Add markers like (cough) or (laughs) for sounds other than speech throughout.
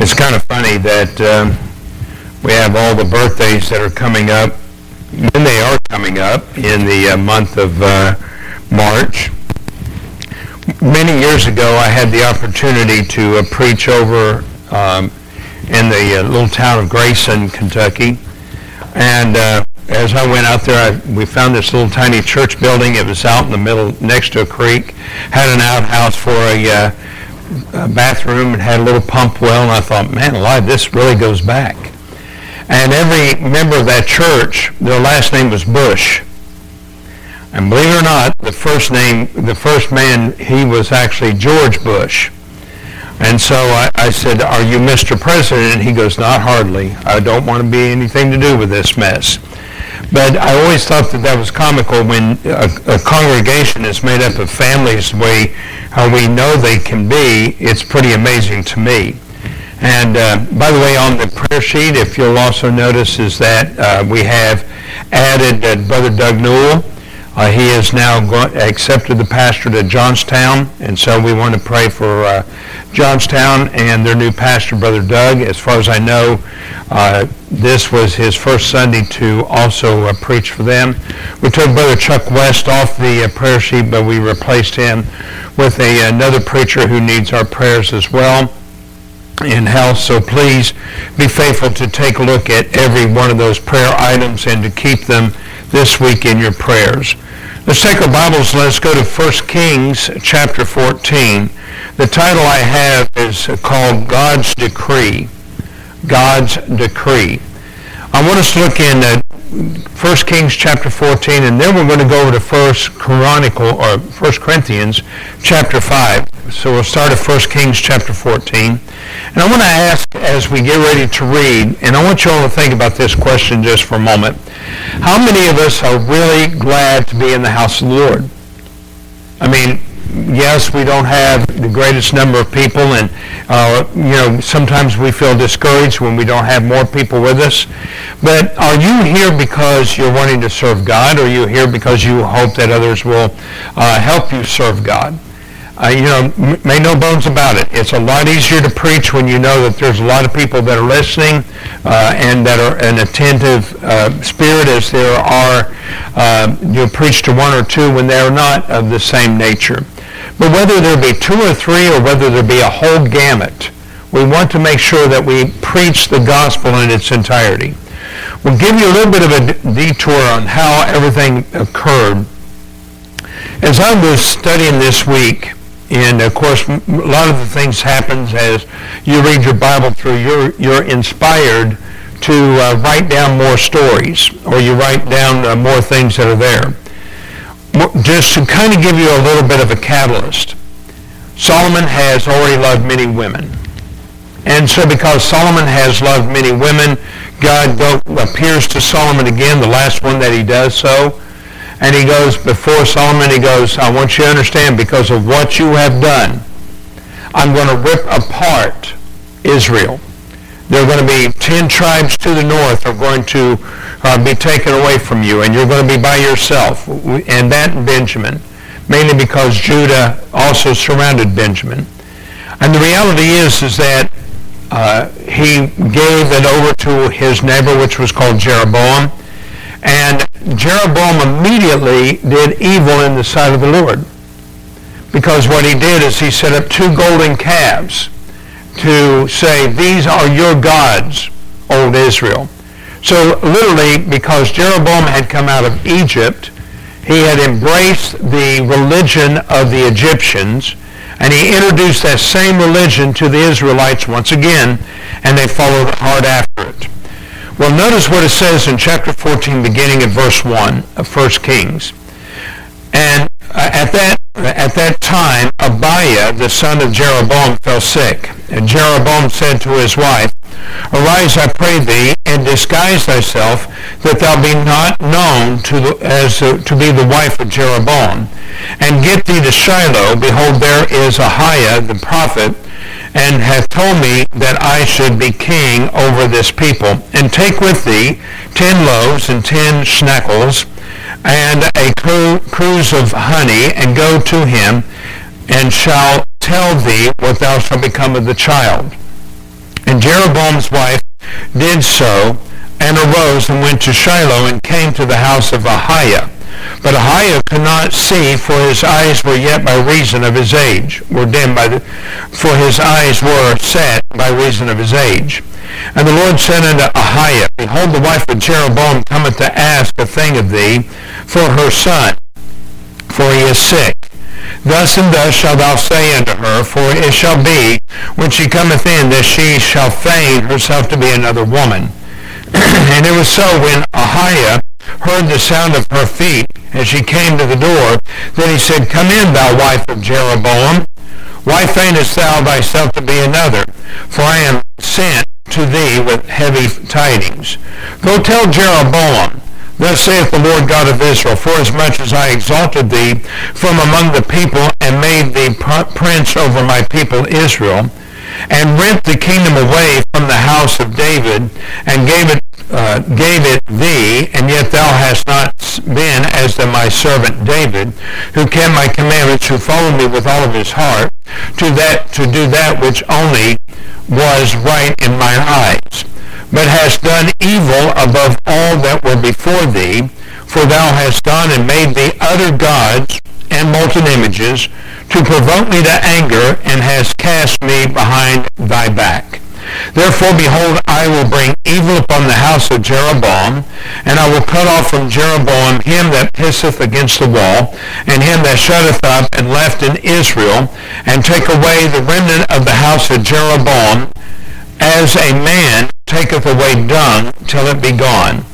It's kind of funny that um, we have all the birthdays that are coming up, and they are coming up in the uh, month of uh, March. Many years ago, I had the opportunity to uh, preach over um, in the uh, little town of Grayson, Kentucky. And uh, as I went out there, I, we found this little tiny church building. It was out in the middle, next to a creek. Had an outhouse for a, uh, a bathroom and had a little pump well. And I thought, man alive, this really goes back. And every member of that church, their last name was Bush. And believe it or not, the first name, the first man, he was actually George Bush. And so I, I, said, are you Mr. President? And he goes, not hardly. I don't want to be anything to do with this mess. But I always thought that that was comical when a, a congregation is made up of families the way how we know they can be. It's pretty amazing to me. And uh, by the way, on the prayer sheet, if you'll also notice, is that uh, we have added uh, Brother Doug Newell. Uh, he has now accepted the pastorate at Johnstown, and so we want to pray for uh, Johnstown and their new pastor, Brother Doug. As far as I know, uh, this was his first Sunday to also uh, preach for them. We took Brother Chuck West off the uh, prayer sheet, but we replaced him with a, another preacher who needs our prayers as well in health. So please be faithful to take a look at every one of those prayer items and to keep them this week in your prayers. Let's take our Bibles. Let's go to 1 Kings chapter 14. The title I have is called God's Decree. God's Decree. I want us to look in uh, 1 Kings chapter 14, and then we're going to go over to 1 Chronicle or 1 Corinthians chapter 5. So we'll start at 1 Kings chapter 14. And I want to ask as we get ready to read, and I want you all to think about this question just for a moment. How many of us are really glad to be in the house of the Lord? I mean, yes, we don't have the greatest number of people, and uh, you know sometimes we feel discouraged when we don't have more people with us. But are you here because you're wanting to serve God, or are you here because you hope that others will uh, help you serve God? Uh, you know, m- make no bones about it. It's a lot easier to preach when you know that there's a lot of people that are listening uh, and that are an attentive uh, spirit as there are, uh, you preach to one or two when they're not of the same nature. But whether there be two or three or whether there be a whole gamut, we want to make sure that we preach the gospel in its entirety. We'll give you a little bit of a detour on how everything occurred. As I was studying this week, and of course, a lot of the things happens as you read your Bible through. You're, you're inspired to uh, write down more stories, or you write down uh, more things that are there. Just to kind of give you a little bit of a catalyst, Solomon has already loved many women. And so because Solomon has loved many women, God appears to Solomon again, the last one that he does so, and he goes before Solomon, he goes, I want you to understand because of what you have done, I'm going to rip apart Israel. There are going to be 10 tribes to the north are going to uh, be taken away from you, and you're going to be by yourself. And that Benjamin, mainly because Judah also surrounded Benjamin. And the reality is, is that uh, he gave it over to his neighbor, which was called Jeroboam. And Jeroboam immediately did evil in the sight of the Lord. Because what he did is he set up two golden calves to say, these are your gods, old Israel. So literally, because Jeroboam had come out of Egypt, he had embraced the religion of the Egyptians, and he introduced that same religion to the Israelites once again, and they followed hard after it. Well, notice what it says in chapter 14, beginning at verse 1 of 1 Kings. And uh, at that at that time, Abijah, the son of Jeroboam, fell sick. And Jeroboam said to his wife, Arise, I pray thee, and disguise thyself, that thou be not known to the, as uh, to be the wife of Jeroboam. And get thee to Shiloh. Behold, there is Ahijah the prophet, and hath told me that I should be king over this people. And take with thee ten loaves and ten shekels, and a cruse of honey, and go to him, and shall tell thee what thou shalt become of the child. And Jeroboam's wife did so, and arose and went to Shiloh and came to the house of Ahijah. But Ahijah could not see, for his eyes were yet by reason of his age, were dim by the, for his eyes were set by reason of his age. And the Lord said unto Ahijah, Behold, the wife of Jeroboam cometh to ask a thing of thee for her son, for he is sick. Thus and thus shalt thou say unto her, for it shall be, when she cometh in, that she shall feign herself to be another woman. (clears throat) and it was so when Ahijah heard the sound of her feet as she came to the door, that he said, Come in, thou wife of Jeroboam. Why feignest thou thyself to be another? For I am sent to thee with heavy tidings. Go tell Jeroboam, Thus saith the Lord God of Israel, Forasmuch as I exalted thee from among the people and made thee prince over my people Israel, and rent the kingdom away from the house of David, and gave it, uh, gave it thee, and yet thou hast not been as the, my servant David, who kept my commandments, who followed me with all of his heart, to that to do that which only was right in mine eyes, but hast done evil above all that were before thee, for thou hast gone and made thee other gods and molten images to provoke me to anger and hast cast me behind thy back. Therefore, behold, I will bring evil upon the house of Jeroboam, and I will cut off from Jeroboam him that pisseth against the wall, and him that shutteth up and left in Israel, and take away the remnant of the house of Jeroboam, as a man taketh away dung till it be gone.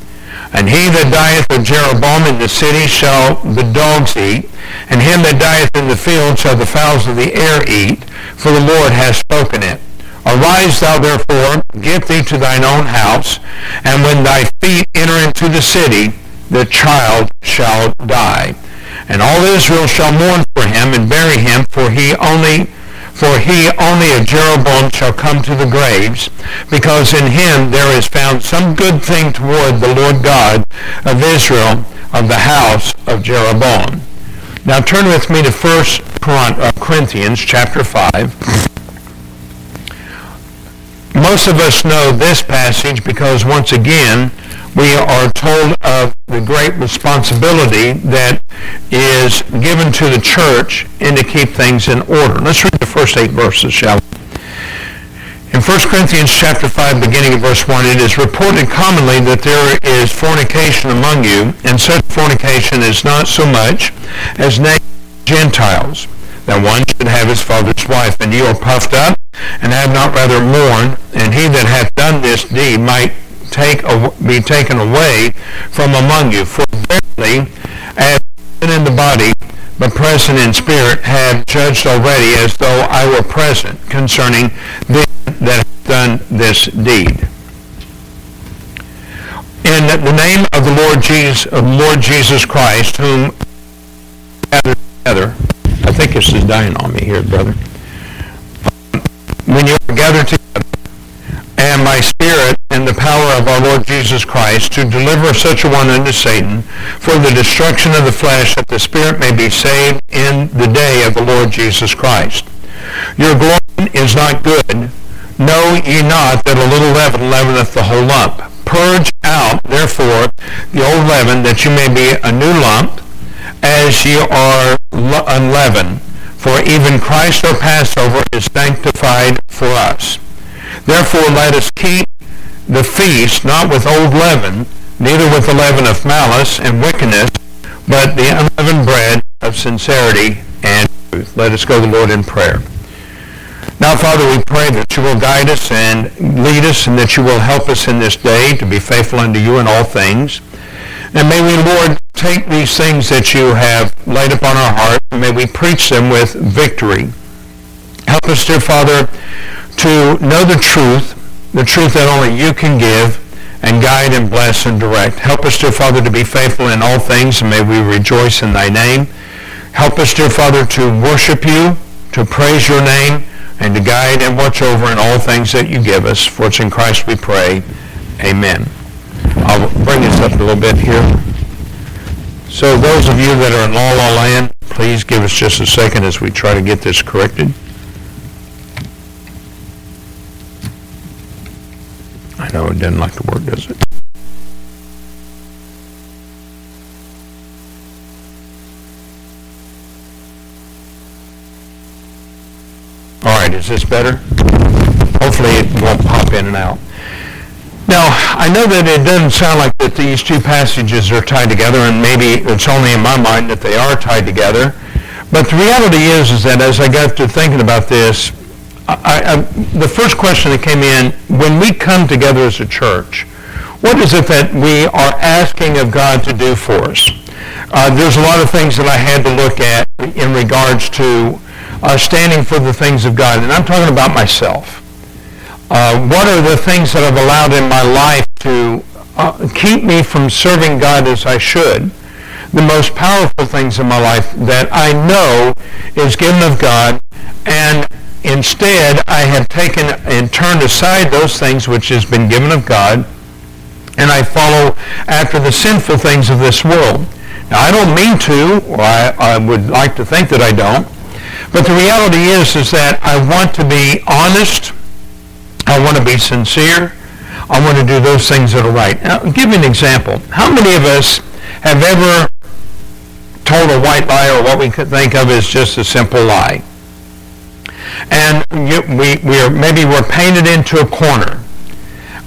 And he that dieth of Jeroboam in the city shall the dogs eat, and him that dieth in the field shall the fowls of the air eat, for the Lord hath spoken it. Arise thou therefore, get thee to thine own house, and when thy feet enter into the city, the child shall die. And all Israel shall mourn for him and bury him, for he only for he only of Jeroboam shall come to the graves, because in him there is found some good thing toward the Lord God of Israel of the house of Jeroboam. Now turn with me to 1 uh, Corinthians chapter 5. Most of us know this passage because once again we are told of the great responsibility that is given to the church and to keep things in order. Let's read the first eight verses, shall we? In 1 Corinthians chapter 5, beginning of verse 1, it is reported commonly that there is fornication among you, and such fornication is not so much as Gentiles, that one should have his father's wife, and you are puffed up, and have not rather mourned, and he that hath done this deed might take be taken away from among you. For verily, as in the body, but present in spirit, have judged already as though I were present concerning them that have done this deed. In the name of the Lord Jesus, of Lord Jesus Christ, whom gathered together, think this is dying on me here, brother. When you are gathered together, and my spirit and the power of our Lord Jesus Christ to deliver such a one unto Satan for the destruction of the flesh that the spirit may be saved in the day of the Lord Jesus Christ. Your glory is not good. Know ye not that a little leaven leaveneth the whole lump? Purge out, therefore, the old leaven, that you may be a new lump, as ye are unleavened. For even Christ our Passover is sanctified for us. Therefore let us keep the feast not with old leaven, neither with the leaven of malice and wickedness, but the unleavened bread of sincerity and truth. Let us go to the Lord in prayer. Now, Father, we pray that you will guide us and lead us and that you will help us in this day to be faithful unto you in all things. And may we, Lord, take these things that you have laid upon our heart and may we preach them with victory. Help us, dear Father, to know the truth, the truth that only you can give, and guide and bless and direct. Help us, dear Father, to be faithful in all things, and may we rejoice in thy name. Help us, dear Father, to worship you, to praise your name, and to guide and watch over in all things that you give us. For it's in Christ we pray. Amen. I'll bring this up a little bit here. So those of you that are in La La Land, please give us just a second as we try to get this corrected. I know it doesn't like to work, does it? All right, is this better? Hopefully it won't pop in and out. Now, I know that it doesn't sound like that these two passages are tied together, and maybe it's only in my mind that they are tied together. But the reality is, is that as I got to thinking about this, I, I, the first question that came in, when we come together as a church, what is it that we are asking of God to do for us? Uh, there's a lot of things that I had to look at in regards to uh, standing for the things of God, and I'm talking about myself. Uh, what are the things that I've allowed in my life to uh, keep me from serving God as I should? The most powerful things in my life that I know is given of God, and Instead, I have taken and turned aside those things which has been given of God, and I follow after the sinful things of this world. Now, I don't mean to, or I, I would like to think that I don't, but the reality is, is that I want to be honest. I want to be sincere. I want to do those things that are right. Now, I'll give you an example. How many of us have ever told a white lie or what we could think of as just a simple lie? and we, we are, maybe we're painted into a corner.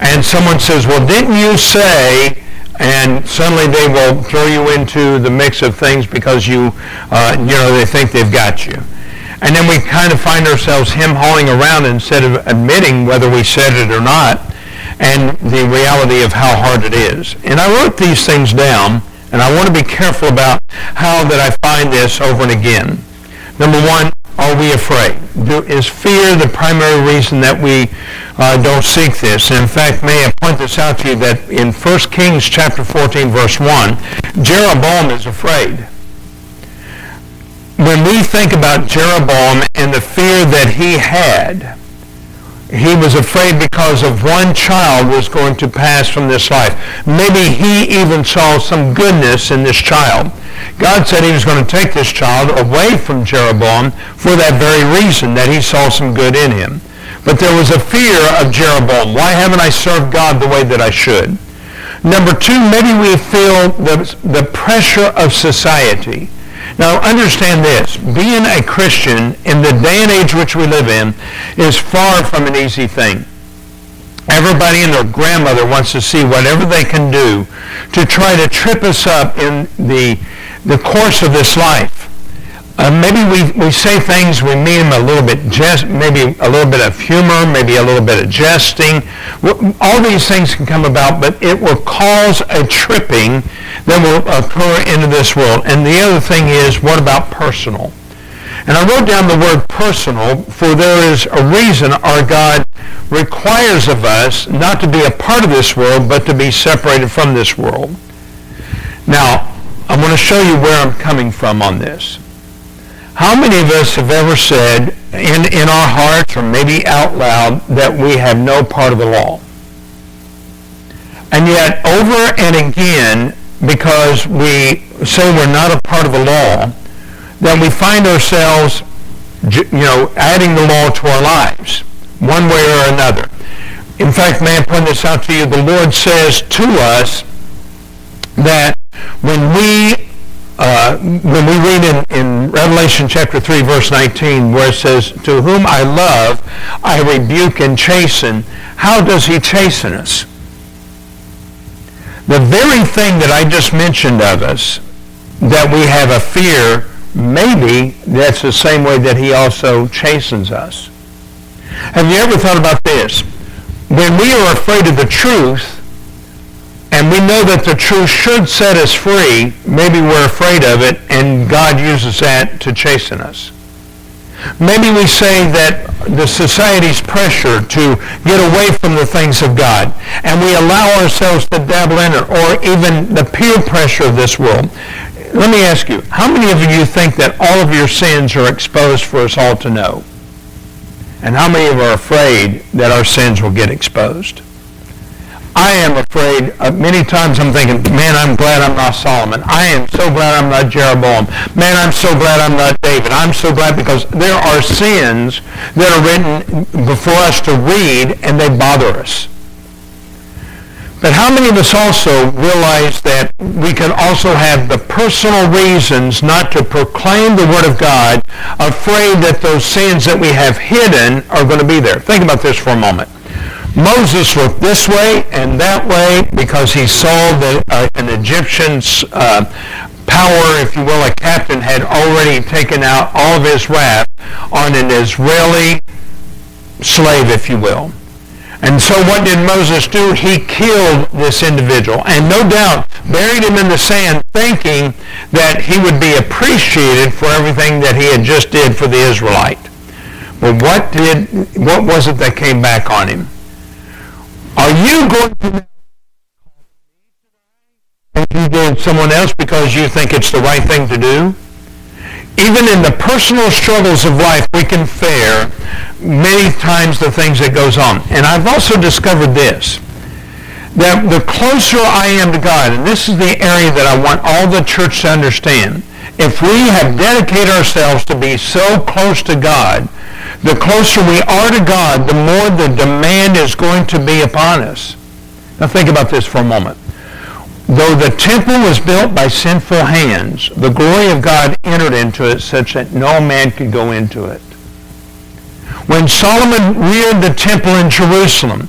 And someone says, well, didn't you say, and suddenly they will throw you into the mix of things because you, uh, you know, they think they've got you. And then we kind of find ourselves him hauling around instead of admitting whether we said it or not and the reality of how hard it is. And I wrote these things down, and I want to be careful about how that I find this over and again. Number one, are we afraid? Do, is fear the primary reason that we uh, don't seek this? In fact, may I point this out to you that in 1 Kings chapter 14, verse 1, Jeroboam is afraid. When we think about Jeroboam and the fear that he had, he was afraid because of one child was going to pass from this life. Maybe he even saw some goodness in this child. God said he was going to take this child away from Jeroboam for that very reason, that he saw some good in him. But there was a fear of Jeroboam. Why haven't I served God the way that I should? Number two, maybe we feel the, the pressure of society. Now understand this, being a Christian in the day and age which we live in is far from an easy thing. Everybody and their grandmother wants to see whatever they can do to try to trip us up in the, the course of this life. Uh, maybe we, we say things, we mean them a little bit, jest, maybe a little bit of humor, maybe a little bit of jesting. All these things can come about, but it will cause a tripping that will occur into this world. And the other thing is, what about personal? And I wrote down the word personal, for there is a reason our God requires of us not to be a part of this world, but to be separated from this world. Now, I'm going to show you where I'm coming from on this. How many of us have ever said in, in our hearts or maybe out loud that we have no part of the law? And yet over and again, because we say we're not a part of the law, then we find ourselves, you know, adding the law to our lives, one way or another. In fact, may I point this out to you? The Lord says to us that when we uh, when we read in, in Revelation chapter 3, verse 19, where it says, To whom I love, I rebuke and chasten, how does he chasten us? The very thing that I just mentioned of us, that we have a fear, maybe that's the same way that he also chastens us. Have you ever thought about this? When we are afraid of the truth, and we know that the truth should set us free, maybe we're afraid of it, and God uses that to chasten us. Maybe we say that the society's pressure to get away from the things of God, and we allow ourselves to dabble in it, or even the peer pressure of this world. Let me ask you, how many of you think that all of your sins are exposed for us all to know? And how many of you are afraid that our sins will get exposed? I am afraid, uh, many times I'm thinking, man, I'm glad I'm not Solomon. I am so glad I'm not Jeroboam. Man, I'm so glad I'm not David. I'm so glad because there are sins that are written before us to read and they bother us. But how many of us also realize that we can also have the personal reasons not to proclaim the Word of God, afraid that those sins that we have hidden are going to be there? Think about this for a moment. Moses looked this way and that way because he saw that uh, an Egyptian's uh, power, if you will, a captain had already taken out all of his wrath on an Israeli slave, if you will. And so what did Moses do? He killed this individual and no doubt buried him in the sand thinking that he would be appreciated for everything that he had just did for the Israelite. But what did, what was it that came back on him? Are you going to as you did someone else because you think it's the right thing to do? even in the personal struggles of life we can fare many times the things that goes on. And I've also discovered this, that the closer I am to God, and this is the area that I want all the church to understand, if we have dedicated ourselves to be so close to God, the closer we are to God, the more the demand is going to be upon us. Now think about this for a moment. Though the temple was built by sinful hands, the glory of God entered into it such that no man could go into it. When Solomon reared the temple in Jerusalem,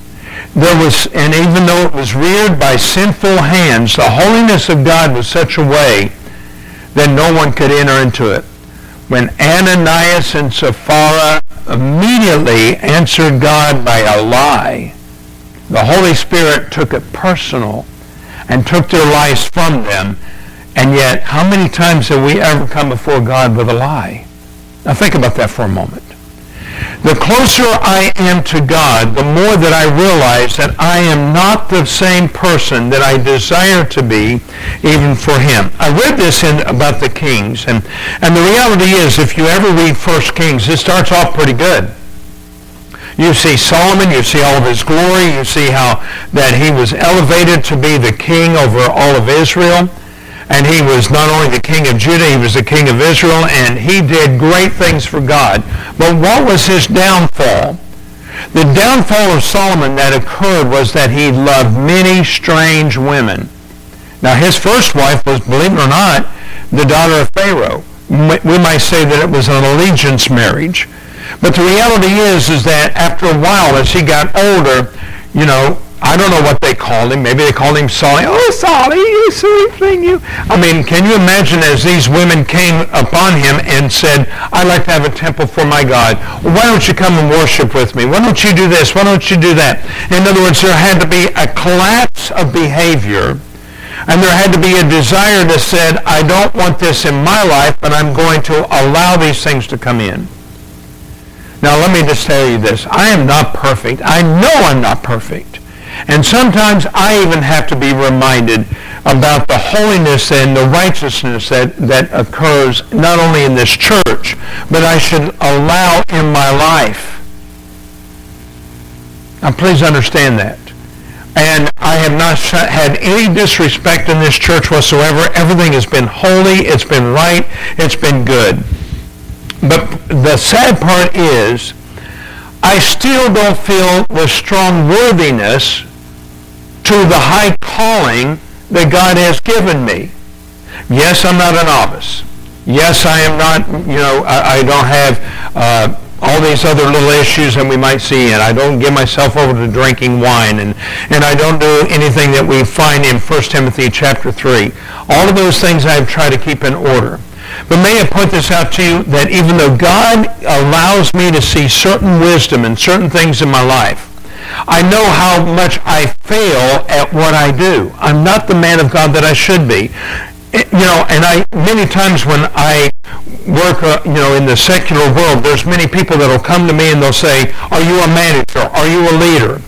there was, and even though it was reared by sinful hands, the holiness of God was such a way that no one could enter into it. When Ananias and Sapphira immediately answered God by a lie, the Holy Spirit took it personal and took their lives from them. And yet, how many times have we ever come before God with a lie? Now think about that for a moment. The closer I am to God, the more that I realize that I am not the same person that I desire to be even for him. I read this in about the kings, and, and the reality is if you ever read First Kings, it starts off pretty good. You see Solomon, you see all of his glory, you see how that he was elevated to be the king over all of Israel. And he was not only the king of Judah, he was the king of Israel, and he did great things for God. But what was his downfall? The downfall of Solomon that occurred was that he loved many strange women. Now his first wife was, believe it or not, the daughter of Pharaoh. We might say that it was an allegiance marriage. But the reality is, is that after a while, as he got older, you know, I don't know what they called him. Maybe they called him Solly. Oh, Solly, you sweet thing, you. I mean, can you imagine as these women came upon him and said, I'd like to have a temple for my God. Why don't you come and worship with me? Why don't you do this? Why don't you do that? In other words, there had to be a collapse of behavior. And there had to be a desire that said, I don't want this in my life, but I'm going to allow these things to come in. Now let me just tell you this. I am not perfect. I know I'm not perfect. And sometimes I even have to be reminded about the holiness and the righteousness that, that occurs not only in this church, but I should allow in my life. Now please understand that. And I have not had any disrespect in this church whatsoever. Everything has been holy. It's been right. It's been good. But the sad part is, I still don't feel the strong worthiness to the high calling that God has given me. Yes, I'm not a novice. Yes, I am not, you know, I, I don't have uh, all these other little issues that we might see, and I don't give myself over to drinking wine, and, and I don't do anything that we find in 1 Timothy chapter 3. All of those things I've tried to keep in order. But may I point this out to you that even though God allows me to see certain wisdom and certain things in my life, I know how much I fail at what I do. I'm not the man of God that I should be. Eh, you know, and I many times when I work, uh, you know, in the secular world, there's many people that will come to me and they'll say, "Are you a manager? Are you a leader?"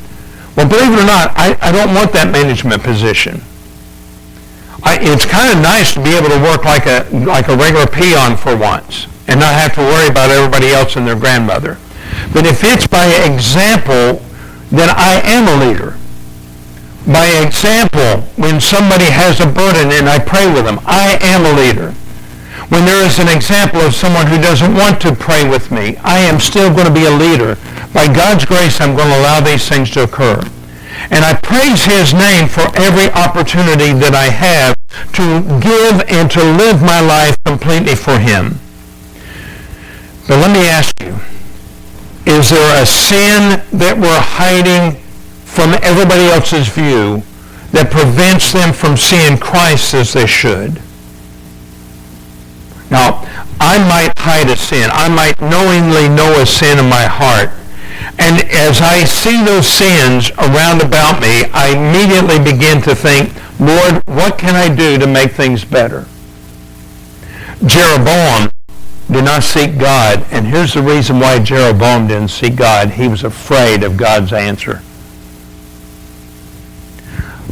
Well, believe it or not, I, I don't want that management position. I, it's kind of nice to be able to work like a like a regular peon for once and not have to worry about everybody else and their grandmother. But if it's by example, then I am a leader. By example, when somebody has a burden and I pray with them, I am a leader. When there is an example of someone who doesn't want to pray with me, I am still going to be a leader. By God's grace, I'm going to allow these things to occur. And I praise his name for every opportunity that I have to give and to live my life completely for him. But let me ask you, is there a sin that we're hiding from everybody else's view that prevents them from seeing Christ as they should? Now, I might hide a sin. I might knowingly know a sin in my heart. And as I see those sins around about me, I immediately begin to think, Lord, what can I do to make things better? Jeroboam did not seek God. And here's the reason why Jeroboam didn't seek God. He was afraid of God's answer.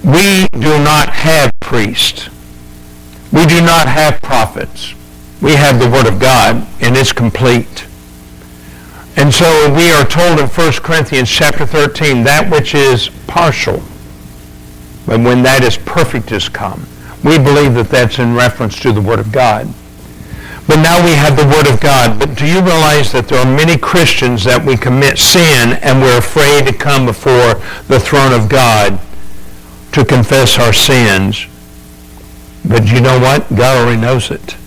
We do not have priests. We do not have prophets. We have the Word of God, and it's complete. And so we are told in 1 Corinthians chapter 13, that which is partial, but when that is perfect is come. We believe that that's in reference to the Word of God. But now we have the Word of God. But do you realize that there are many Christians that we commit sin and we're afraid to come before the throne of God to confess our sins? But you know what? God already knows it.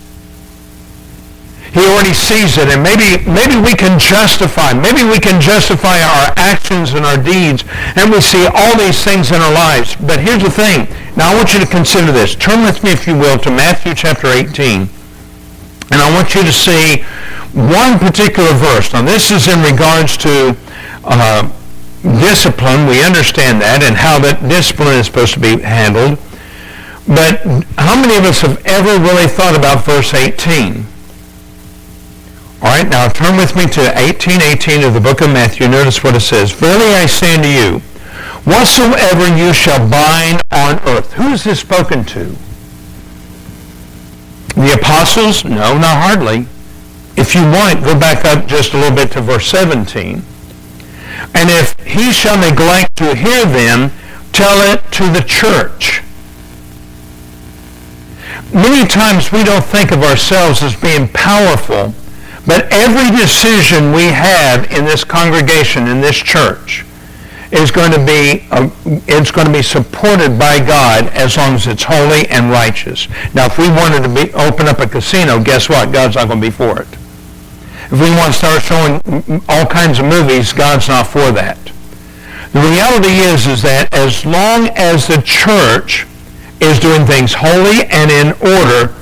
He already sees it, and maybe maybe we can justify, maybe we can justify our actions and our deeds, and we see all these things in our lives. But here's the thing. Now I want you to consider this. Turn with me, if you will, to Matthew chapter 18. And I want you to see one particular verse. Now this is in regards to uh, discipline. We understand that and how that discipline is supposed to be handled. But how many of us have ever really thought about verse 18? All right, now turn with me to 1818 of the book of Matthew. Notice what it says. Verily I say unto you, whatsoever you shall bind on earth. Who is this spoken to? The apostles? No, not hardly. If you want, go back up just a little bit to verse 17. And if he shall neglect to hear them, tell it to the church. Many times we don't think of ourselves as being powerful but every decision we have in this congregation, in this church, is going to be uh, it's going to be supported by God as long as it's holy and righteous. Now, if we wanted to be open up a casino, guess what? God's not going to be for it. If we want to start showing all kinds of movies, God's not for that. The reality is, is that as long as the church is doing things holy and in order,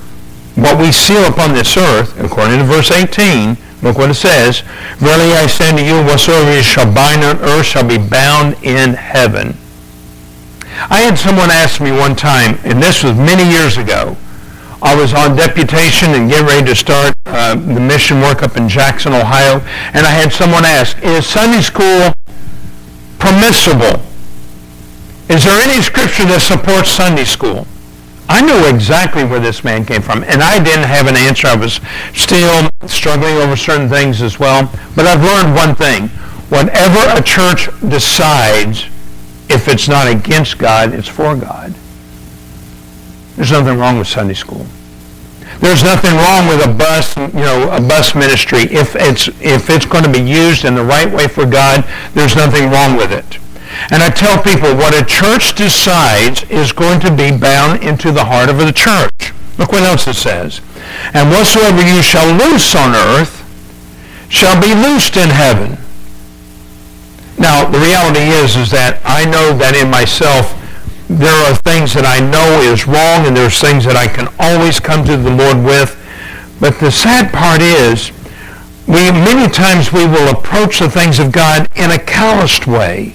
what we seal upon this earth, according to verse 18, look what it says, Verily I say unto you, whatsoever you shall bind on earth shall be bound in heaven. I had someone ask me one time, and this was many years ago, I was on deputation and getting ready to start uh, the mission work up in Jackson, Ohio, and I had someone ask, is Sunday school permissible? Is there any scripture that supports Sunday school? I knew exactly where this man came from, and I didn't have an answer. I was still struggling over certain things as well. But I've learned one thing. Whatever a church decides, if it's not against God, it's for God. There's nothing wrong with Sunday school. There's nothing wrong with a bus, you know, a bus ministry. If it's, if it's going to be used in the right way for God, there's nothing wrong with it. And I tell people what a church decides is going to be bound into the heart of the church. Look what else it says. And whatsoever you shall loose on earth shall be loosed in heaven. Now, the reality is, is that I know that in myself there are things that I know is wrong and there's things that I can always come to the Lord with. But the sad part is, we many times we will approach the things of God in a calloused way.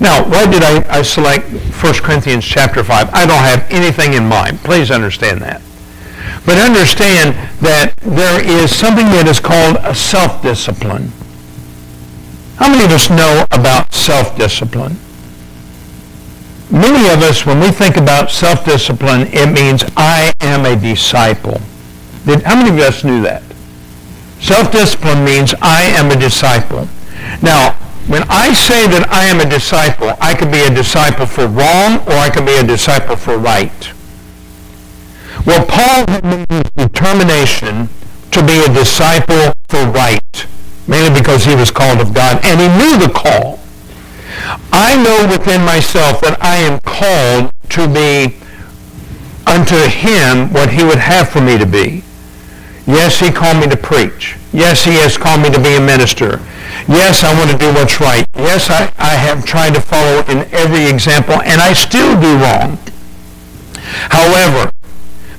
Now, why did I, I select 1 Corinthians chapter 5? I don't have anything in mind. Please understand that. But understand that there is something that is called a self-discipline. How many of us know about self-discipline? Many of us, when we think about self-discipline, it means I am a disciple. Did, how many of us knew that? Self-discipline means I am a disciple. Now, when I say that I am a disciple, I can be a disciple for wrong or I can be a disciple for right. Well, Paul had made his determination to be a disciple for right, mainly because he was called of God, and he knew the call. I know within myself that I am called to be unto him what he would have for me to be. Yes, he called me to preach. Yes, he has called me to be a minister. Yes, I want to do what's right. Yes, I, I have tried to follow in every example, and I still do wrong. However,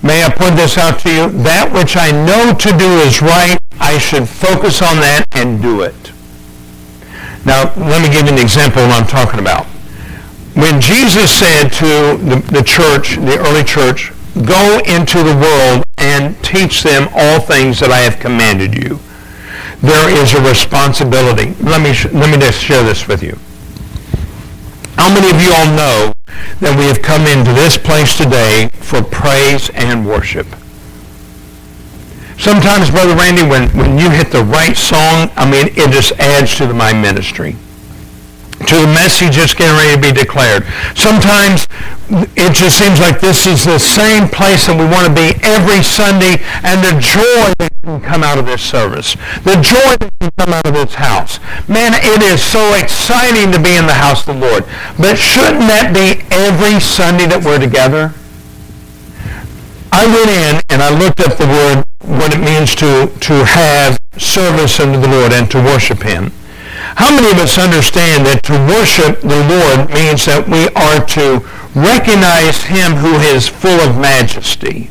may I point this out to you? That which I know to do is right, I should focus on that and do it. Now, let me give you an example of what I'm talking about. When Jesus said to the, the church, the early church, go into the world and teach them all things that I have commanded you there is a responsibility. Let me, let me just share this with you. How many of you all know that we have come into this place today for praise and worship? Sometimes, Brother Randy, when, when you hit the right song, I mean, it just adds to the, my ministry to the message that's getting ready to be declared. Sometimes it just seems like this is the same place that we want to be every Sunday and the joy that can come out of this service, the joy that can come out of this house. Man, it is so exciting to be in the house of the Lord. But shouldn't that be every Sunday that we're together? I went in and I looked up the word, what it means to, to have service unto the Lord and to worship him. How many of us understand that to worship the Lord means that we are to recognize him who is full of majesty?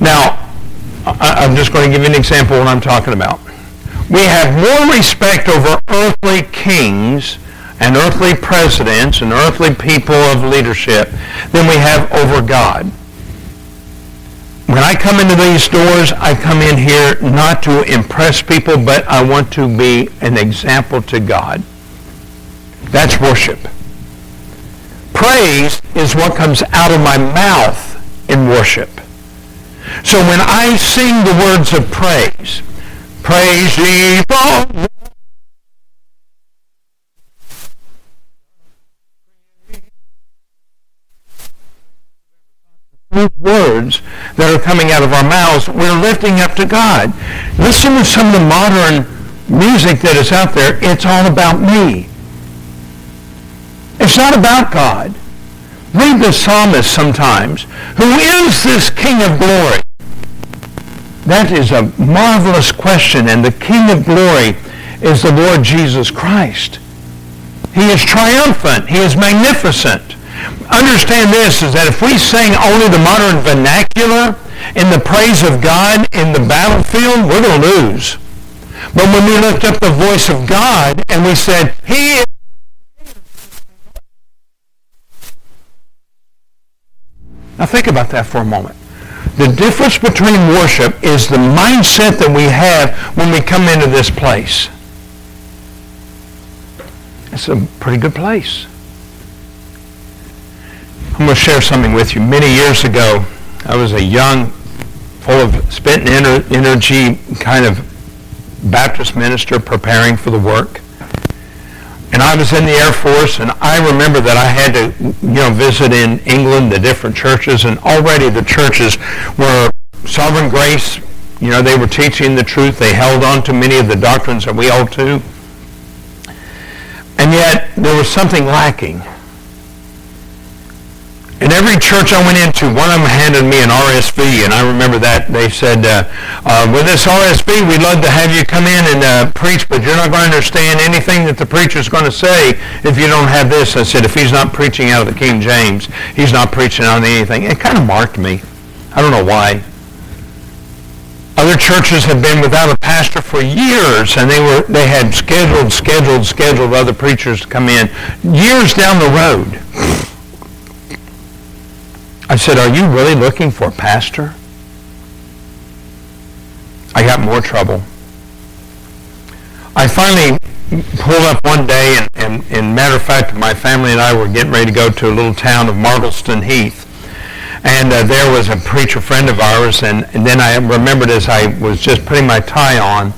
Now, I'm just going to give you an example of what I'm talking about. We have more respect over earthly kings and earthly presidents and earthly people of leadership than we have over God when I come into these doors, I come in here not to impress people, but I want to be an example to God. That's worship. Praise is what comes out of my mouth in worship. So when I sing the words of praise, praise ye the words that are coming out of our mouths, we're lifting up to God. Listen to some of the modern music that is out there. It's all about me. It's not about God. Read the psalmist sometimes. Who is this King of glory? That is a marvelous question, and the King of glory is the Lord Jesus Christ. He is triumphant. He is magnificent understand this is that if we sing only the modern vernacular in the praise of God in the battlefield, we're going to lose. But when we lift up the voice of God and we said, He is Now think about that for a moment. The difference between worship is the mindset that we have when we come into this place. It's a pretty good place. I'm going to share something with you. Many years ago, I was a young, full of spent energy kind of Baptist minister preparing for the work. And I was in the Air Force, and I remember that I had to, you know, visit in England the different churches, and already the churches were sovereign grace. You know, they were teaching the truth. They held on to many of the doctrines that we hold to. And yet, there was something lacking. In every church I went into, one of them handed me an RSV, and I remember that they said, uh, uh, "With this RSV, we'd love to have you come in and uh, preach, but you're not going to understand anything that the preacher's going to say if you don't have this." I said, "If he's not preaching out of the King James, he's not preaching on anything." It kind of marked me. I don't know why. Other churches had been without a pastor for years, and they were they had scheduled, scheduled, scheduled other preachers to come in years down the road. I said, are you really looking for a pastor? I got more trouble. I finally pulled up one day, and, and, and matter of fact, my family and I were getting ready to go to a little town of Martlesham Heath. And uh, there was a preacher friend of ours, and, and then I remembered as I was just putting my tie on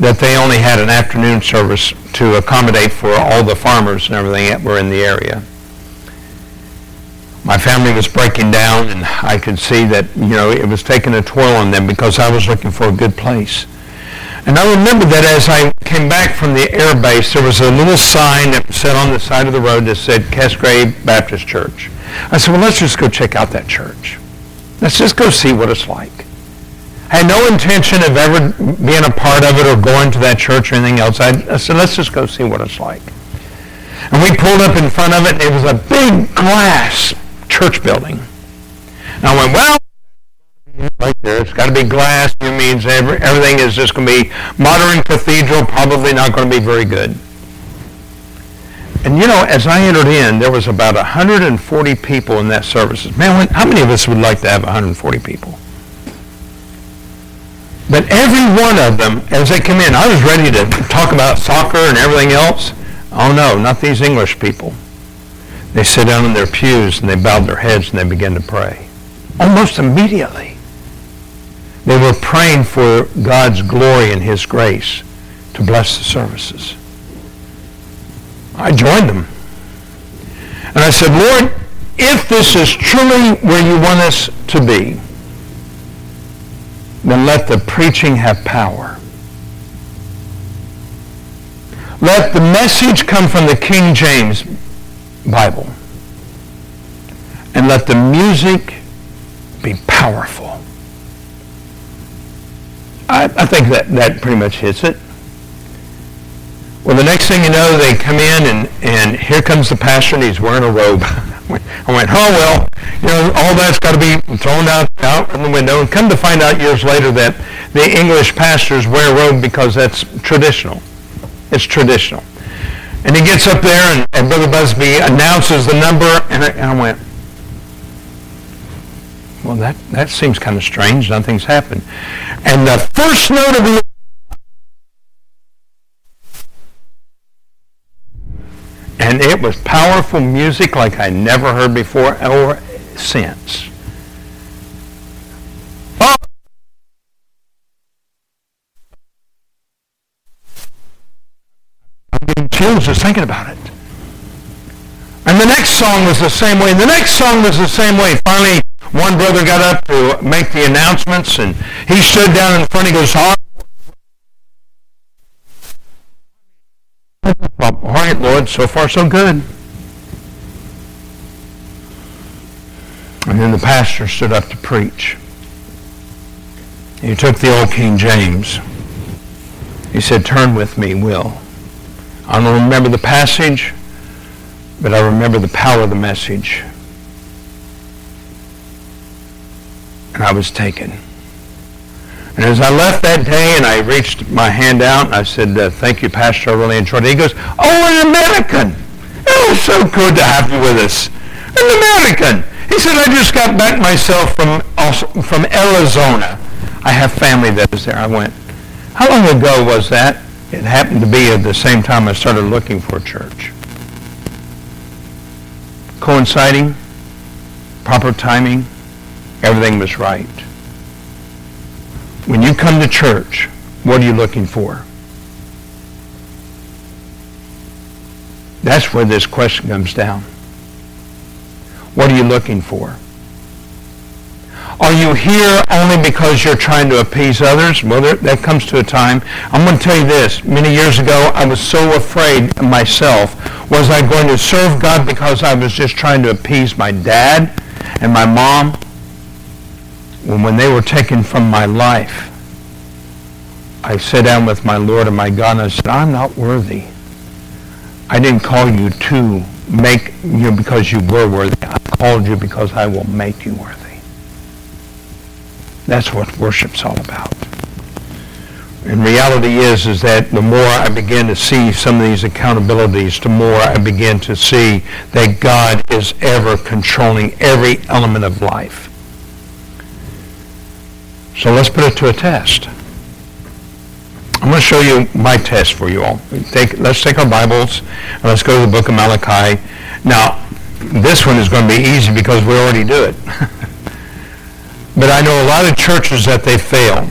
that they only had an afternoon service to accommodate for all the farmers and everything that were in the area my family was breaking down and I could see that, you know, it was taking a toll on them because I was looking for a good place. And I remember that as I came back from the air base, there was a little sign that said on the side of the road that said Cascade Baptist Church. I said, well, let's just go check out that church. Let's just go see what it's like. I had no intention of ever being a part of it or going to that church or anything else. I, I said, let's just go see what it's like. And we pulled up in front of it, and it was a big glass church building. And I went, well, right there. It's got to be glass. It means every, everything is just going to be modern cathedral, probably not going to be very good. And you know, as I entered in, there was about 140 people in that services. Man, when, how many of us would like to have 140 people? But every one of them, as they come in, I was ready to talk about soccer and everything else. Oh no, not these English people. They sit down in their pews and they bowed their heads and they began to pray. Almost immediately. They were praying for God's glory and his grace to bless the services. I joined them. And I said, Lord, if this is truly where you want us to be, then let the preaching have power. Let the message come from the King James Bible. And let the music be powerful. I, I think that, that pretty much hits it. Well, the next thing you know, they come in and, and here comes the pastor and he's wearing a robe. (laughs) I went, oh, well, you know, all that's got to be thrown out, out the window. And come to find out years later that the English pastors wear a robe because that's traditional. It's traditional. And he gets up there and, and Brother Busby announces the number and I, and I went, well, that, that seems kind of strange. Nothing's happened. And the first note of the And it was powerful music like I never heard before or since. Oh. I'm getting chills just thinking about it. And the next song was the same way. The next song was the same way. Finally, one brother got up to make the announcements, and he stood down in front. He goes, all right, Lord, so far so good. And then the pastor stood up to preach. He took the old King James. He said, turn with me, Will. I don't remember the passage, but I remember the power of the message. and I was taken. And as I left that day and I reached my hand out and I said, uh, thank you, Pastor, I really enjoyed it. He goes, oh, an American. It was so good to have you with us. An American. He said, I just got back myself from, from Arizona. I have family that is there. I went, how long ago was that? It happened to be at the same time I started looking for a church. Coinciding, proper timing, everything was right. When you come to church, what are you looking for? That's where this question comes down. What are you looking for? Are you here only because you're trying to appease others? Well, there, that comes to a time. I'm going to tell you this. Many years ago, I was so afraid myself. Was I going to serve God because I was just trying to appease my dad and my mom? when they were taken from my life, I sat down with my Lord and my God and I said, I'm not worthy. I didn't call you to make you because you were worthy. I called you because I will make you worthy. That's what worship's all about. And reality is, is that the more I begin to see some of these accountabilities, the more I begin to see that God is ever controlling every element of life. So let's put it to a test. I'm going to show you my test for you all. Take, let's take our Bibles and let's go to the book of Malachi. Now, this one is going to be easy because we already do it. (laughs) but I know a lot of churches that they fail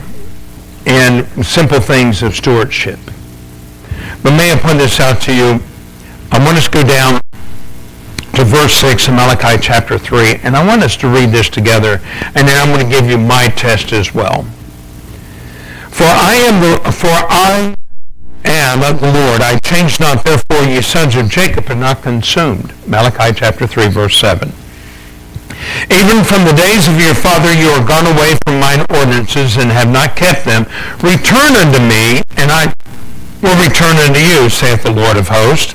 in simple things of stewardship. But may I point this out to you? I want us to go down to verse 6 in Malachi chapter 3. And I want us to read this together, and then I'm going to give you my test as well. For I am the, for I am the Lord. I change not, therefore ye sons of Jacob are not consumed. Malachi chapter 3, verse 7. Even from the days of your father you are gone away from mine ordinances and have not kept them. Return unto me, and I will return unto you, saith the Lord of hosts.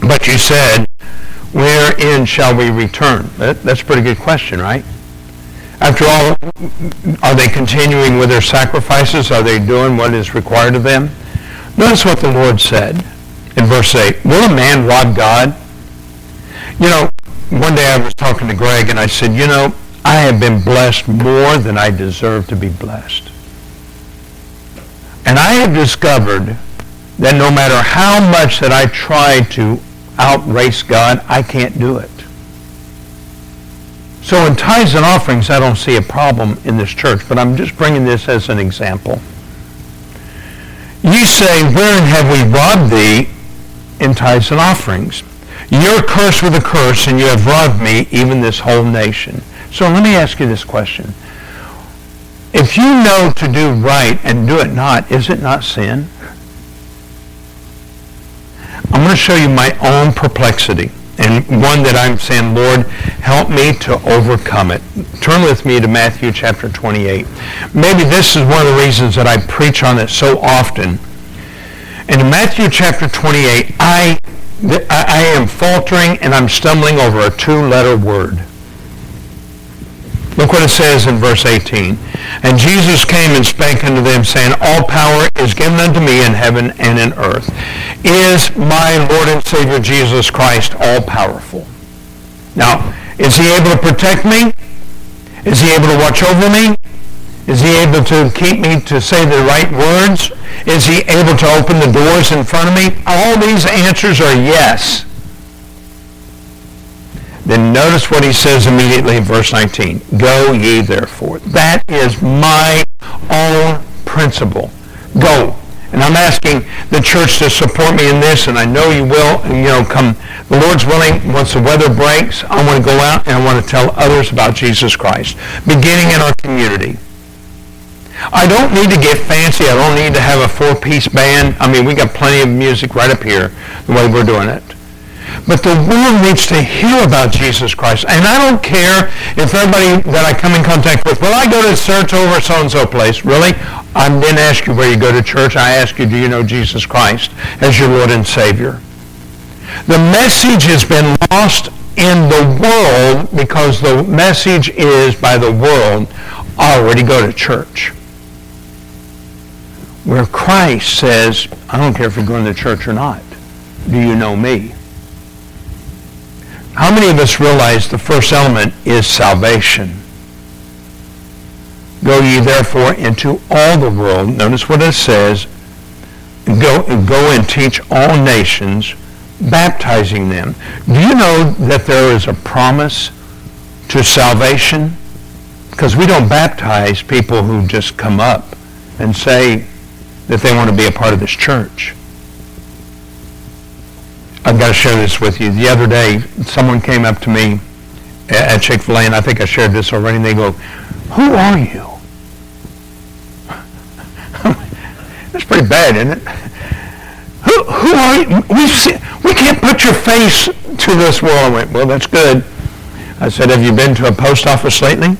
But you said, Wherein shall we return? That, that's a pretty good question, right? After all, are they continuing with their sacrifices? Are they doing what is required of them? Notice what the Lord said in verse 8. Will a man rob God? You know, one day I was talking to Greg and I said, you know, I have been blessed more than I deserve to be blessed. And I have discovered that no matter how much that I try to outrace God, I can't do it. So in tithes and offerings, I don't see a problem in this church, but I'm just bringing this as an example. You say, wherein have we robbed thee in tithes and offerings? You're cursed with a curse, and you have robbed me, even this whole nation. So let me ask you this question. If you know to do right and do it not, is it not sin? I'm going to show you my own perplexity and one that I'm saying, Lord, help me to overcome it. Turn with me to Matthew chapter 28. Maybe this is one of the reasons that I preach on it so often. And in Matthew chapter 28, I I am faltering and I'm stumbling over a two-letter word. Look what it says in verse 18. And Jesus came and spake unto them, saying, All power is given unto me in heaven and in earth. Is my Lord and Savior Jesus Christ all powerful? Now, is he able to protect me? Is he able to watch over me? Is he able to keep me to say the right words? Is he able to open the doors in front of me? All these answers are yes. Then notice what he says immediately in verse 19. Go ye therefore. That is my own principle. Go. And I'm asking the church to support me in this, and I know you will. You know, come the Lord's willing, once the weather breaks, I want to go out and I want to tell others about Jesus Christ, beginning in our community. I don't need to get fancy. I don't need to have a four-piece band. I mean, we got plenty of music right up here the way we're doing it. But the world needs to hear about Jesus Christ. And I don't care if everybody that I come in contact with, well, I go to church over so-and-so place. Really? I didn't ask you where you go to church. I ask you, do you know Jesus Christ as your Lord and Savior? The message has been lost in the world because the message is by the world already go to church where Christ says, I don't care if you're going to church or not. Do you know me? How many of us realize the first element is salvation? Go ye therefore into all the world. Notice what it says. Go, go and teach all nations, baptizing them. Do you know that there is a promise to salvation? Because we don't baptize people who just come up and say, that they want to be a part of this church. I've got to share this with you. The other day, someone came up to me at Chick-fil-A, and I think I shared this already, and they go, who are you? (laughs) That's pretty bad, isn't it? Who, who are you? We, we can't put your face to this world. I went, well, that's good. I said, have you been to a post office lately?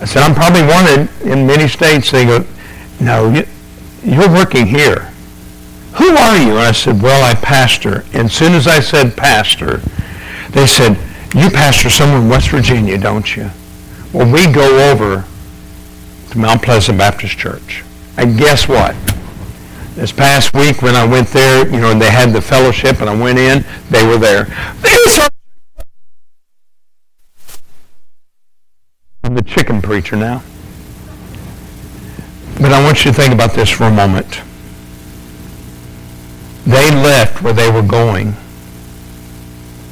I said, I'm probably wanted in many states. They go, no, you, you're working here. Who are you? And I said, well, I pastor. And as soon as I said pastor, they said, you pastor somewhere in West Virginia, don't you? Well, we go over to Mount Pleasant Baptist Church. And guess what? This past week when I went there, you know, and they had the fellowship and I went in, they were there. I'm the chicken preacher now. But I want you to think about this for a moment. They left where they were going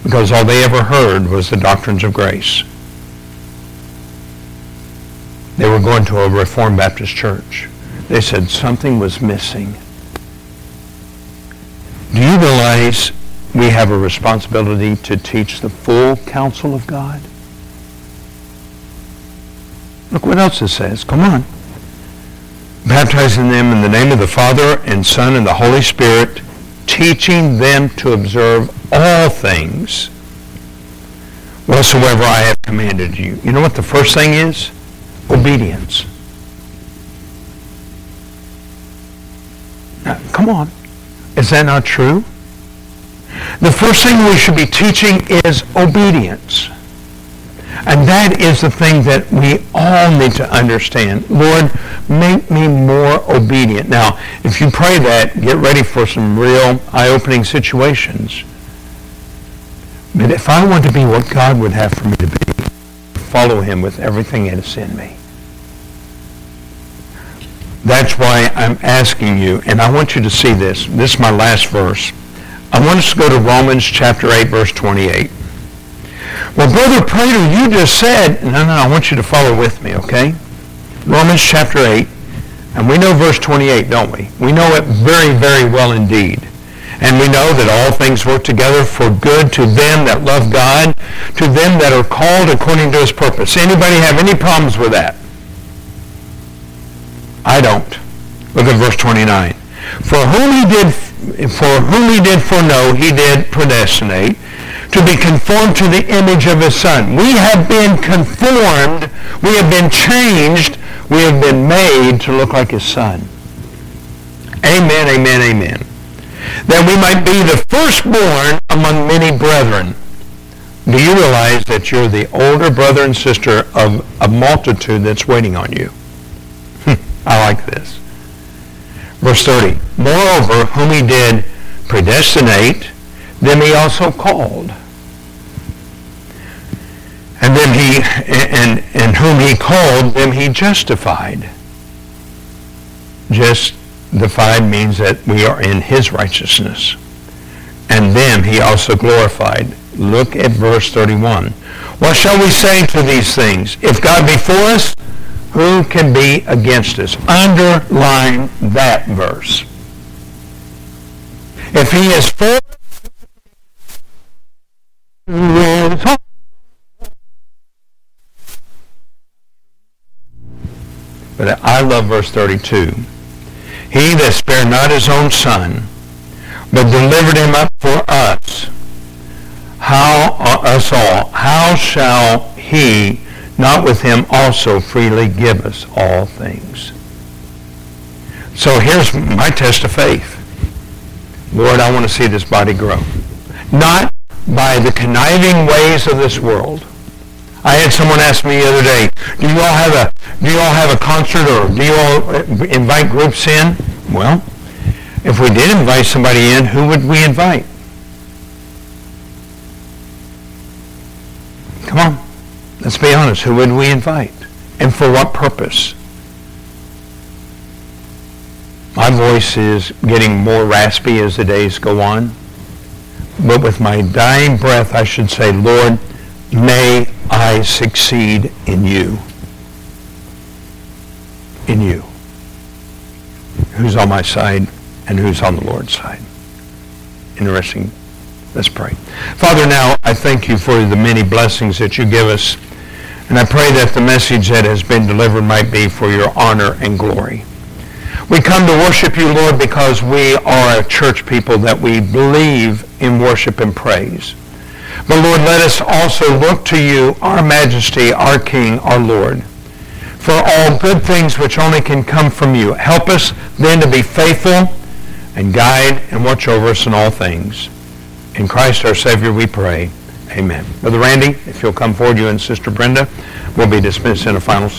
because all they ever heard was the doctrines of grace. They were going to a Reformed Baptist church. They said something was missing. Do you realize we have a responsibility to teach the full counsel of God? Look what else it says. Come on. Baptizing them in the name of the Father and Son and the Holy Spirit, teaching them to observe all things whatsoever I have commanded you. You know what the first thing is? Obedience. Now, come on. Is that not true? The first thing we should be teaching is obedience. And that is the thing that we all need to understand. Lord, make me more obedient. Now, if you pray that, get ready for some real eye-opening situations. But if I want to be what God would have for me to be, follow him with everything that is in me. That's why I'm asking you, and I want you to see this. This is my last verse. I want us to go to Romans chapter 8, verse 28. Well, Brother Prater, you just said, no, no, I want you to follow with me, okay? Romans chapter 8, and we know verse 28, don't we? We know it very, very well indeed. And we know that all things work together for good to them that love God, to them that are called according to his purpose. Anybody have any problems with that? I don't. Look at verse 29. For whom he did for whom he did foreknow, he did predestinate to be conformed to the image of his son. We have been conformed, we have been changed, we have been made to look like his son. Amen, amen, amen. That we might be the firstborn among many brethren. Do you realize that you're the older brother and sister of a multitude that's waiting on you? Hmm, I like this. Verse 30. Moreover, whom he did predestinate, them he also called. And then he, and, and whom he called, them he justified. Justified means that we are in his righteousness. And them he also glorified. Look at verse 31. What shall we say to these things? If God be for us, who can be against us? Underline that verse. If he is for us, But I love verse 32. He that spared not his own son, but delivered him up for us, how uh, us all, how shall he not with him also freely give us all things? So here's my test of faith. Lord, I want to see this body grow. Not by the conniving ways of this world. I had someone ask me the other day, do you all have a do you all have a concert or do you all invite groups in? Well, if we did invite somebody in, who would we invite? Come on. Let's be honest. Who would we invite? And for what purpose? My voice is getting more raspy as the days go on. But with my dying breath, I should say, Lord, may I succeed in you. In you. Who's on my side and who's on the Lord's side. Interesting. Let's pray. Father, now I thank you for the many blessings that you give us. And I pray that the message that has been delivered might be for your honor and glory. We come to worship you, Lord, because we are a church people that we believe in worship and praise. But Lord, let us also look to you, our majesty, our King, our Lord, for all good things which only can come from you. Help us then to be faithful and guide and watch over us in all things. In Christ our Savior we pray. Amen. Brother Randy, if you'll come forward, you and Sister Brenda, we'll be dismissed in a final